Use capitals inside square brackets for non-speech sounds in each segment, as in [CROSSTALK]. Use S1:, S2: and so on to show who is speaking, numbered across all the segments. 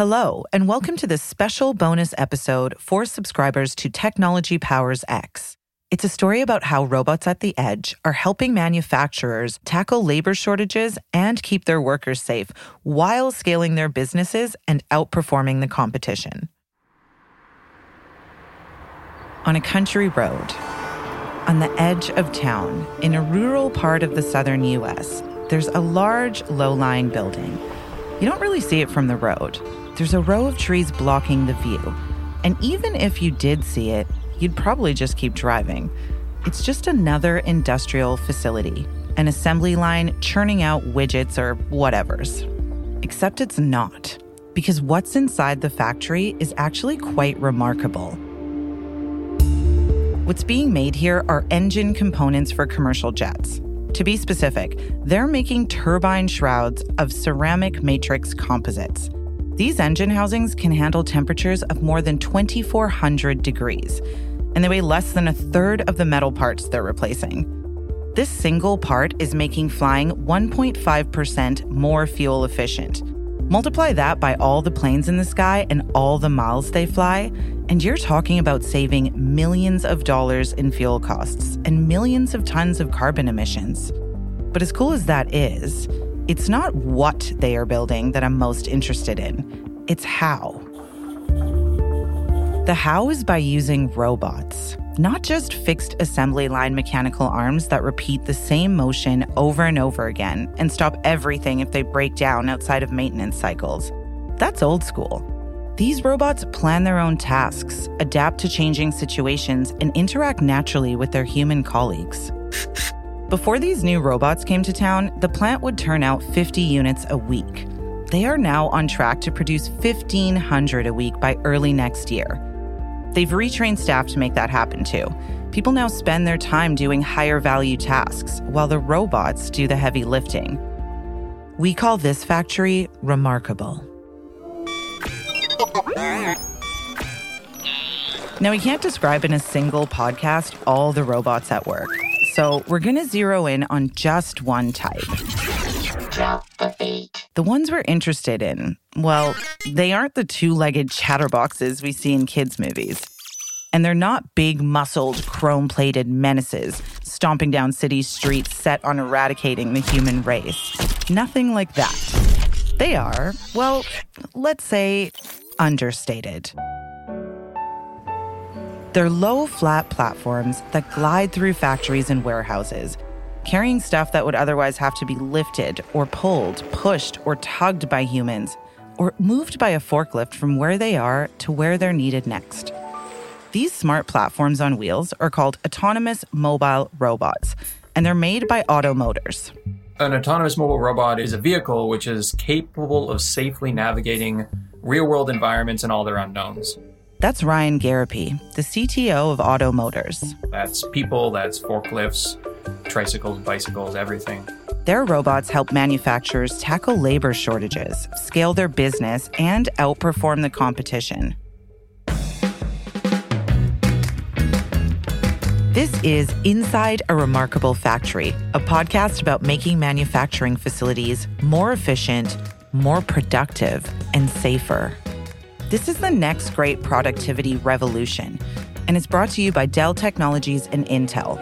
S1: Hello, and welcome to this special bonus episode for subscribers to Technology Powers X. It's a story about how robots at the edge are helping manufacturers tackle labor shortages and keep their workers safe while scaling their businesses and outperforming the competition. On a country road, on the edge of town, in a rural part of the southern US, there's a large, low lying building. You don't really see it from the road. There's a row of trees blocking the view. And even if you did see it, you'd probably just keep driving. It's just another industrial facility, an assembly line churning out widgets or whatevers. Except it's not, because what's inside the factory is actually quite remarkable. What's being made here are engine components for commercial jets. To be specific, they're making turbine shrouds of ceramic matrix composites. These engine housings can handle temperatures of more than 2,400 degrees, and they weigh less than a third of the metal parts they're replacing. This single part is making flying 1.5% more fuel efficient. Multiply that by all the planes in the sky and all the miles they fly, and you're talking about saving millions of dollars in fuel costs and millions of tons of carbon emissions. But as cool as that is, it's not what they are building that I'm most interested in, it's how. The how is by using robots, not just fixed assembly line mechanical arms that repeat the same motion over and over again and stop everything if they break down outside of maintenance cycles. That's old school. These robots plan their own tasks, adapt to changing situations, and interact naturally with their human colleagues. Before these new robots came to town, the plant would turn out 50 units a week. They are now on track to produce 1,500 a week by early next year. They've retrained staff to make that happen too. People now spend their time doing higher value tasks while the robots do the heavy lifting. We call this factory remarkable. Now, we can't describe in a single podcast all the robots at work. So, we're going to zero in on just one type. Drop the. The ones we're interested in, well, they aren't the two legged chatterboxes we see in kids' movies. And they're not big muscled, chrome plated menaces stomping down city streets set on eradicating the human race. Nothing like that. They are, well, let's say, understated. They're low, flat platforms that glide through factories and warehouses, carrying stuff that would otherwise have to be lifted or pulled, pushed, or tugged by humans, or moved by a forklift from where they are to where they're needed next. These smart platforms on wheels are called autonomous mobile robots, and they're made by Otto Motors.
S2: An autonomous mobile robot is a vehicle which is capable of safely navigating real world environments and all their unknowns.
S1: That's Ryan Gariepy, the CTO of Otto Motors.
S2: That's people, that's forklifts, tricycles, bicycles, everything.
S1: Their robots help manufacturers tackle labor shortages, scale their business, and outperform the competition. This is Inside a Remarkable Factory, a podcast about making manufacturing facilities more efficient, more productive, and safer. This is the next great productivity revolution, and it's brought to you by Dell Technologies and Intel.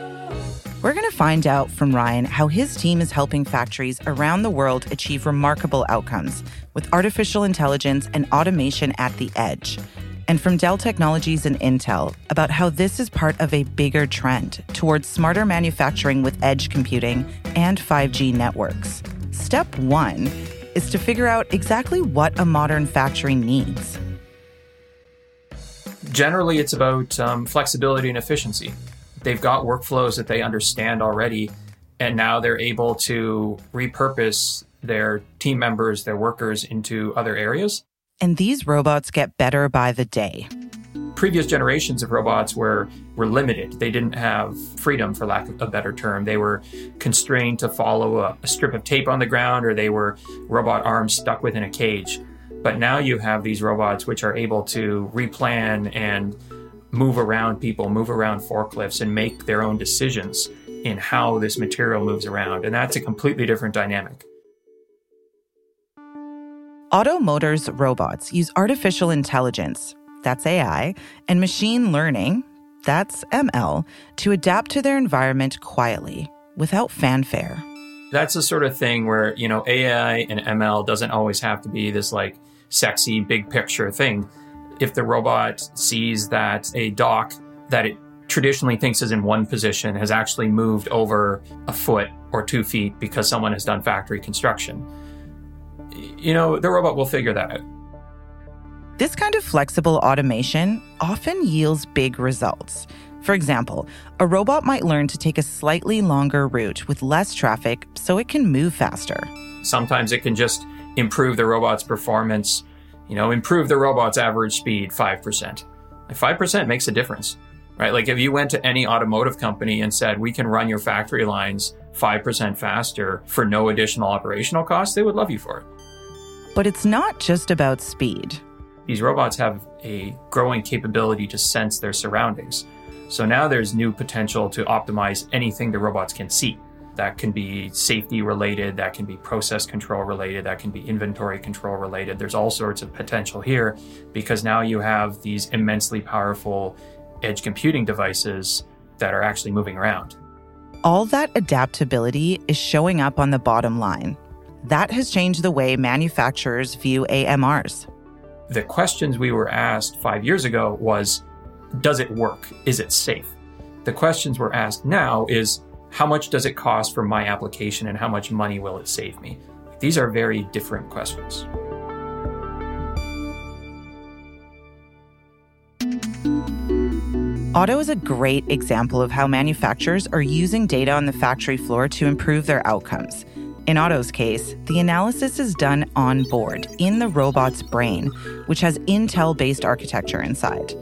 S1: We're going to find out from Ryan how his team is helping factories around the world achieve remarkable outcomes with artificial intelligence and automation at the edge. And from Dell Technologies and Intel about how this is part of a bigger trend towards smarter manufacturing with edge computing and 5G networks. Step one is to figure out exactly what a modern factory needs
S2: generally it's about um, flexibility and efficiency. They've got workflows that they understand already, and now they're able to repurpose their team members, their workers into other areas.
S1: And these robots get better by the day.
S2: Previous generations of robots were, were limited. They didn't have freedom, for lack of a better term. They were constrained to follow a, a strip of tape on the ground, or they were robot arms stuck within a cage. But now you have these robots which are able to replan and move around people, move around forklifts, and make their own decisions in how this material moves around. And that's a completely different dynamic.
S1: Otto Motors robots use artificial intelligence, that's AI, and machine learning, that's ML, to adapt to their environment quietly, without fanfare.
S2: That's the sort of thing where, you know, AI and ML doesn't always have to be this like sexy big picture thing. If the robot sees that a dock that it traditionally thinks is in one position has actually moved over a foot or two feet because someone has done factory construction, you know, the robot will figure that out.
S1: This kind of flexible automation often yields big results. For example, a robot might learn to take a slightly longer route with less traffic so it can move faster.
S2: Sometimes it can just improve the robot's performance, you know, improve the robot's average speed 5%. 5% makes a difference, right? Like if you went to any automotive company and said, we can run your factory lines 5% faster for no additional operational costs, they would love you for it.
S1: But it's not just about speed.
S2: These robots have a growing capability to sense their surroundings. So now there's new potential to optimize anything the robots can see. That can be safety related, that can be process control related, that can be inventory control related. There's all sorts of potential here because now you have these immensely powerful edge computing devices that are actually moving around.
S1: All that adaptability is showing up on the bottom line. That has changed the way manufacturers view AMRs.
S2: The questions we were asked five years ago was Does it work? Is it safe? The questions we're asked now is How much does it cost for my application and how much money will it save me? These are very different questions.
S1: Otto is a great example of how manufacturers are using data on the factory floor to improve their outcomes. In Otto's case, the analysis is done on board in the robot's brain, which has Intel based architecture inside.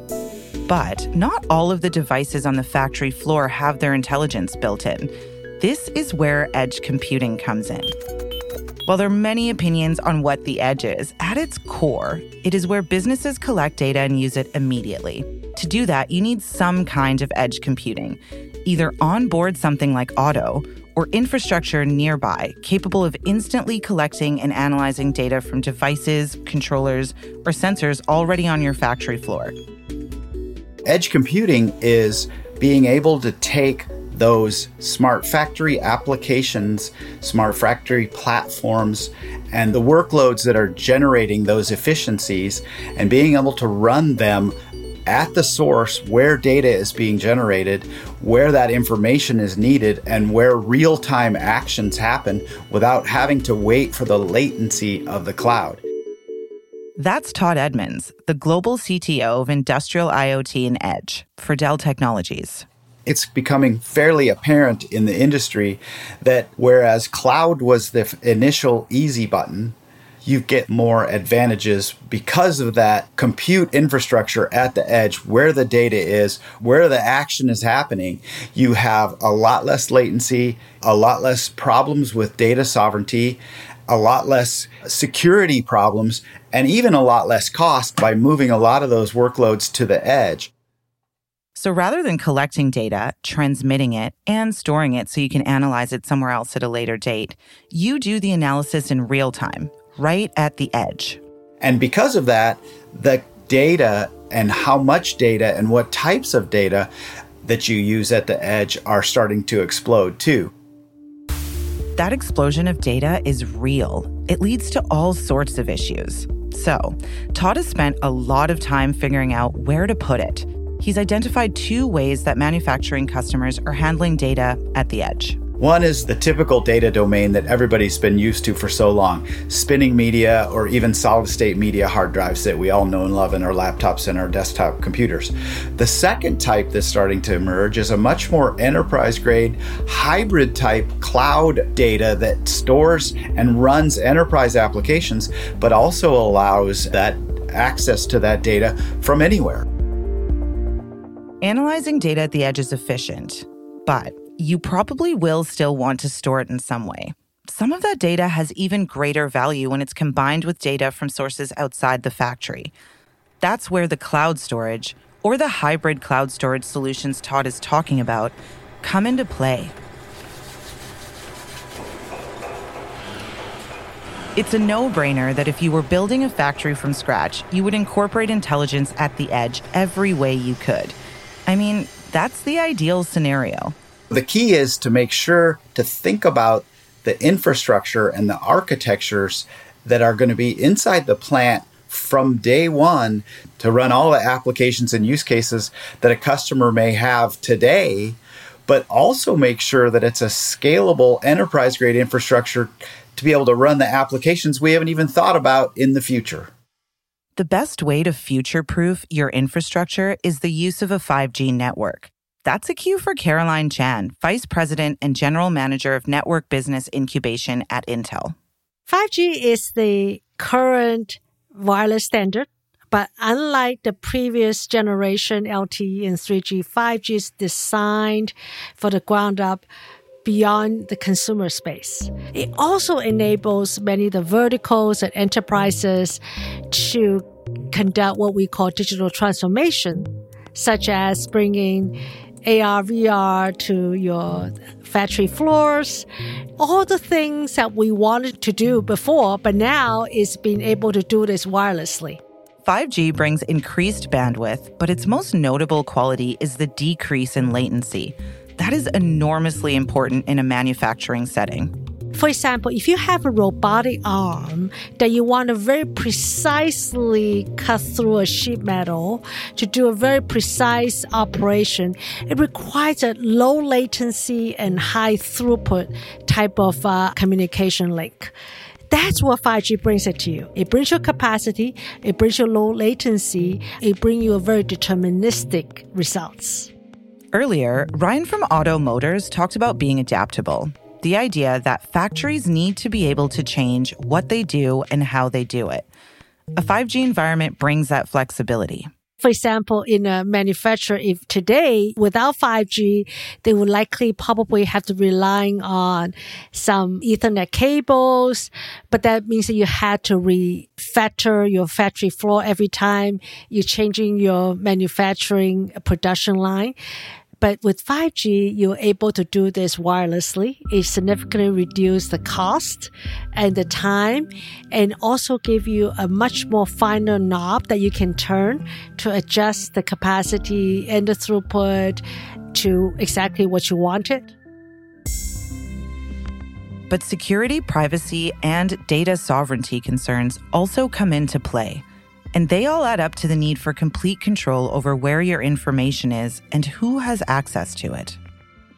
S1: But not all of the devices on the factory floor have their intelligence built in. This is where edge computing comes in. While there are many opinions on what the edge is, at its core, it is where businesses collect data and use it immediately. To do that, you need some kind of edge computing, either on board something like Otto or infrastructure nearby capable of instantly collecting and analyzing data from devices, controllers, or sensors already on your factory floor.
S3: Edge computing is being able to take those smart factory applications, smart factory platforms, and the workloads that are generating those efficiencies and being able to run them at the source where data is being generated, where that information is needed, and where real time actions happen without having to wait for the latency of the cloud.
S1: That's Todd Edmonds, the global CTO of Industrial IoT and Edge for Dell Technologies.
S3: It's becoming fairly apparent in the industry that whereas cloud was the initial easy button, you get more advantages because of that compute infrastructure at the edge where the data is, where the action is happening. You have a lot less latency, a lot less problems with data sovereignty, a lot less security problems, and even a lot less cost by moving a lot of those workloads to the edge.
S1: So rather than collecting data, transmitting it, and storing it so you can analyze it somewhere else at a later date, you do the analysis in real time right at the edge.
S3: And because of that, the data and how much data and what types of data that you use at the edge are starting to explode too.
S1: That explosion of data is real. It leads to all sorts of issues. So, Todd has spent a lot of time figuring out where to put it. He's identified two ways that manufacturing customers are handling data at the edge.
S3: One is the typical data domain that everybody's been used to for so long spinning media or even solid state media hard drives that we all know and love in our laptops and our desktop computers. The second type that's starting to emerge is a much more enterprise grade, hybrid type cloud data that stores and runs enterprise applications, but also allows that access to that data from anywhere.
S1: Analyzing data at the edge is efficient, but you probably will still want to store it in some way. Some of that data has even greater value when it's combined with data from sources outside the factory. That's where the cloud storage, or the hybrid cloud storage solutions Todd is talking about, come into play. It's a no brainer that if you were building a factory from scratch, you would incorporate intelligence at the edge every way you could. I mean, that's the ideal scenario.
S3: The key is to make sure to think about the infrastructure and the architectures that are going to be inside the plant from day one to run all the applications and use cases that a customer may have today, but also make sure that it's a scalable enterprise grade infrastructure to be able to run the applications we haven't even thought about in the future.
S1: The best way to future proof your infrastructure is the use of a 5G network. That's a cue for Caroline Chan, Vice President and General Manager of Network Business Incubation at Intel.
S4: 5G is the current wireless standard, but unlike the previous generation LTE and 3G, 5G is designed for the ground up beyond the consumer space. It also enables many of the verticals and enterprises to conduct what we call digital transformation, such as bringing AR, VR to your factory floors, all the things that we wanted to do before, but now is being able to do this wirelessly.
S1: 5G brings increased bandwidth, but its most notable quality is the decrease in latency. That is enormously important in a manufacturing setting.
S4: For example, if you have a robotic arm that you want to very precisely cut through a sheet metal to do a very precise operation, it requires a low latency and high throughput type of uh, communication link. That's what 5G brings it to you. It brings you capacity, it brings you low latency, it brings you a very deterministic results.
S1: Earlier, Ryan from Otto Motors talked about being adaptable the idea that factories need to be able to change what they do and how they do it. A 5G environment brings that flexibility.
S4: For example, in a manufacturer, if today without 5G, they would likely probably have to rely on some Ethernet cables, but that means that you had to refactor your factory floor every time you're changing your manufacturing production line. But with 5G, you're able to do this wirelessly. It significantly reduces the cost and the time and also give you a much more finer knob that you can turn to adjust the capacity and the throughput to exactly what you wanted.
S1: But security, privacy, and data sovereignty concerns also come into play. And they all add up to the need for complete control over where your information is and who has access to it.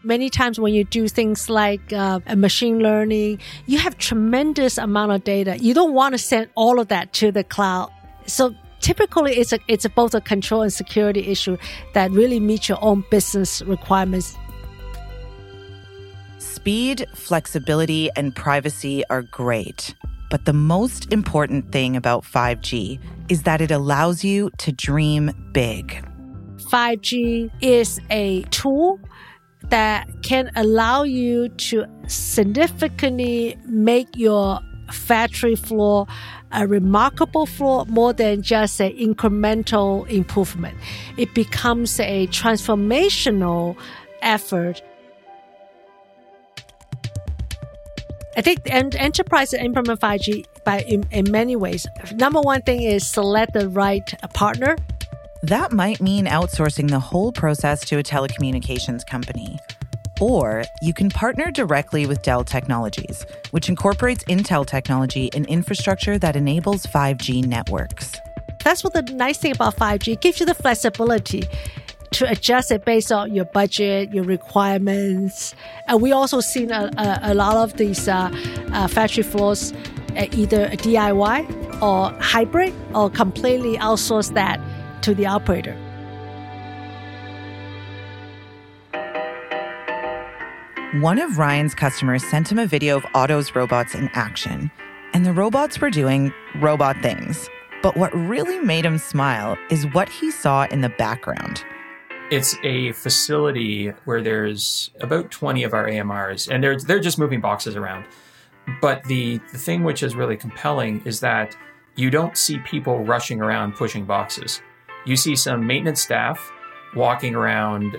S4: Many times when you do things like uh, machine learning, you have tremendous amount of data. You don't want to send all of that to the cloud. So typically it's a, it's a, both a control and security issue that really meets your own business requirements.
S1: Speed, flexibility, and privacy are great. But the most important thing about 5G is that it allows you to dream big.
S4: 5G is a tool that can allow you to significantly make your factory floor a remarkable floor more than just an incremental improvement. It becomes a transformational effort I think en- enterprise implement 5G by in, in many ways. Number one thing is select the right partner.
S1: That might mean outsourcing the whole process to a telecommunications company. Or you can partner directly with Dell Technologies, which incorporates Intel technology and infrastructure that enables 5G networks.
S4: That's what the nice thing about 5G gives you the flexibility to adjust it based on your budget, your requirements. And we also seen a, a, a lot of these uh, uh, factory floors uh, either DIY or hybrid or completely outsource that to the operator.
S1: One of Ryan's customers sent him a video of Otto's robots in action, and the robots were doing robot things. But what really made him smile is what he saw in the background.
S2: It's a facility where there's about 20 of our AMRs, and they're they're just moving boxes around. But the, the thing which is really compelling is that you don't see people rushing around pushing boxes. You see some maintenance staff walking around,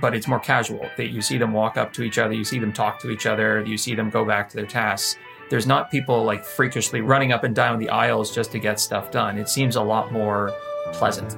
S2: but it's more casual. That you see them walk up to each other, you see them talk to each other, you see them go back to their tasks. there's not people like freakishly running up and down the aisles just to get stuff done. It seems a lot more pleasant.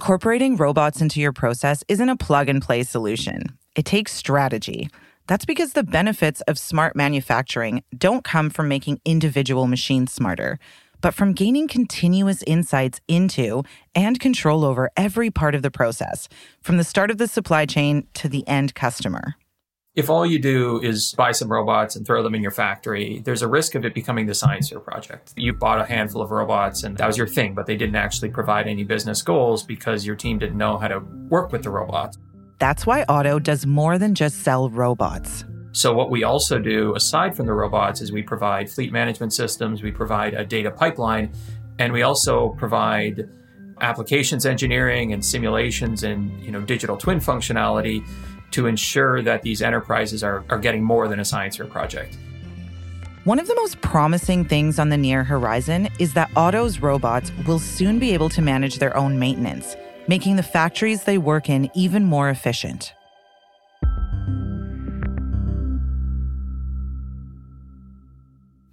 S1: Incorporating robots into your process isn't a plug and play solution. It takes strategy. That's because the benefits of smart manufacturing don't come from making individual machines smarter, but from gaining continuous insights into and control over every part of the process, from the start of the supply chain to the end customer.
S2: If all you do is buy some robots and throw them in your factory, there's a risk of it becoming the science fair project. You bought a handful of robots and that was your thing, but they didn't actually provide any business goals because your team didn't know how to work with the robots.
S1: That's why Otto does more than just sell robots.
S2: So, what we also do, aside from the robots, is we provide fleet management systems, we provide a data pipeline, and we also provide applications engineering and simulations and you know digital twin functionality to ensure that these enterprises are, are getting more than a science fair project.
S1: One of the most promising things on the near horizon is that Otto's robots will soon be able to manage their own maintenance, making the factories they work in even more efficient.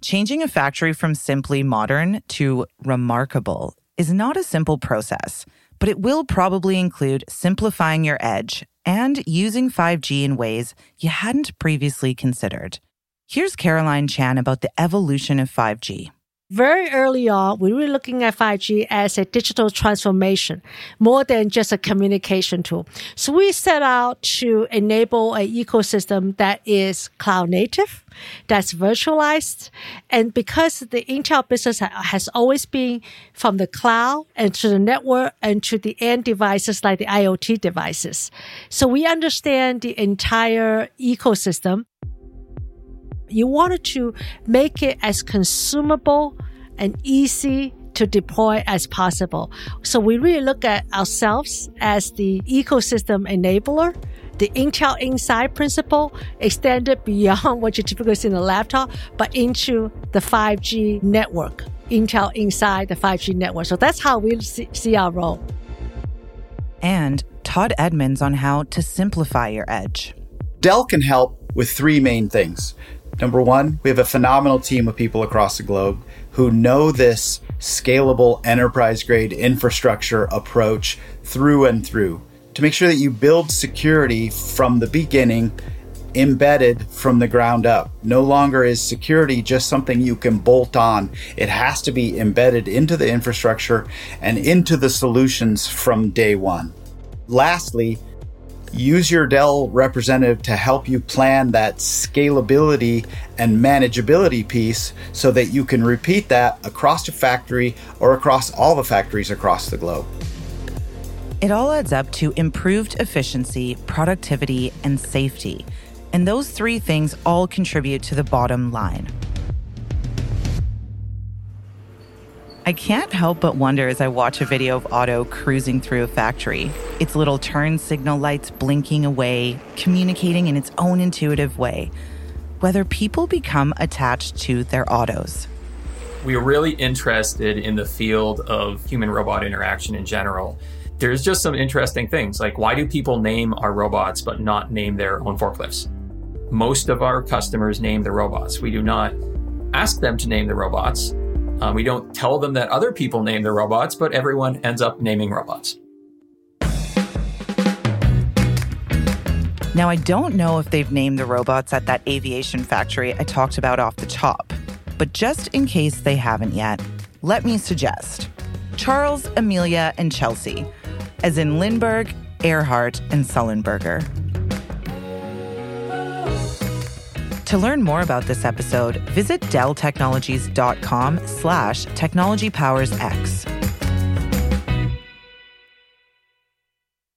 S1: Changing a factory from simply modern to remarkable is not a simple process, but it will probably include simplifying your edge and using 5G in ways you hadn't previously considered. Here's Caroline Chan about the evolution of 5G.
S4: Very early on, we were looking at 5G as a digital transformation more than just a communication tool. So we set out to enable an ecosystem that is cloud native, that's virtualized. And because the Intel business has always been from the cloud and to the network and to the end devices like the IoT devices. So we understand the entire ecosystem you wanted to make it as consumable and easy to deploy as possible. So we really look at ourselves as the ecosystem enabler. The Intel Inside principle extended beyond [LAUGHS] what you typically see in a laptop, but into the 5G network. Intel Inside the 5G network. So that's how we see, see our role.
S1: And Todd Edmonds on how to simplify your edge.
S3: Dell can help with three main things. Number one, we have a phenomenal team of people across the globe who know this scalable enterprise grade infrastructure approach through and through to make sure that you build security from the beginning embedded from the ground up. No longer is security just something you can bolt on. It has to be embedded into the infrastructure and into the solutions from day one. Lastly, use your Dell representative to help you plan that scalability and manageability piece so that you can repeat that across the factory or across all the factories across the globe.
S1: It all adds up to improved efficiency, productivity, and safety. And those three things all contribute to the bottom line. I can't help but wonder as I watch a video of Otto cruising through a factory, its little turn signal lights blinking away, communicating in its own intuitive way, whether people become attached to their Ottos.
S2: We are really interested in the field of human robot interaction in general. There's just some interesting things like why do people name our robots but not name their own forklifts? Most of our customers name the robots. We do not ask them to name the robots um, we don't tell them that other people name their robots, but everyone ends up naming robots.
S1: Now, I don't know if they've named the robots at that aviation factory I talked about off the top, but just in case they haven't yet, let me suggest Charles, Amelia, and Chesley, as in Lindbergh, Earhart, and Sullenberger. To learn more about this episode, visit delltechnologies.com slash technologypowersx.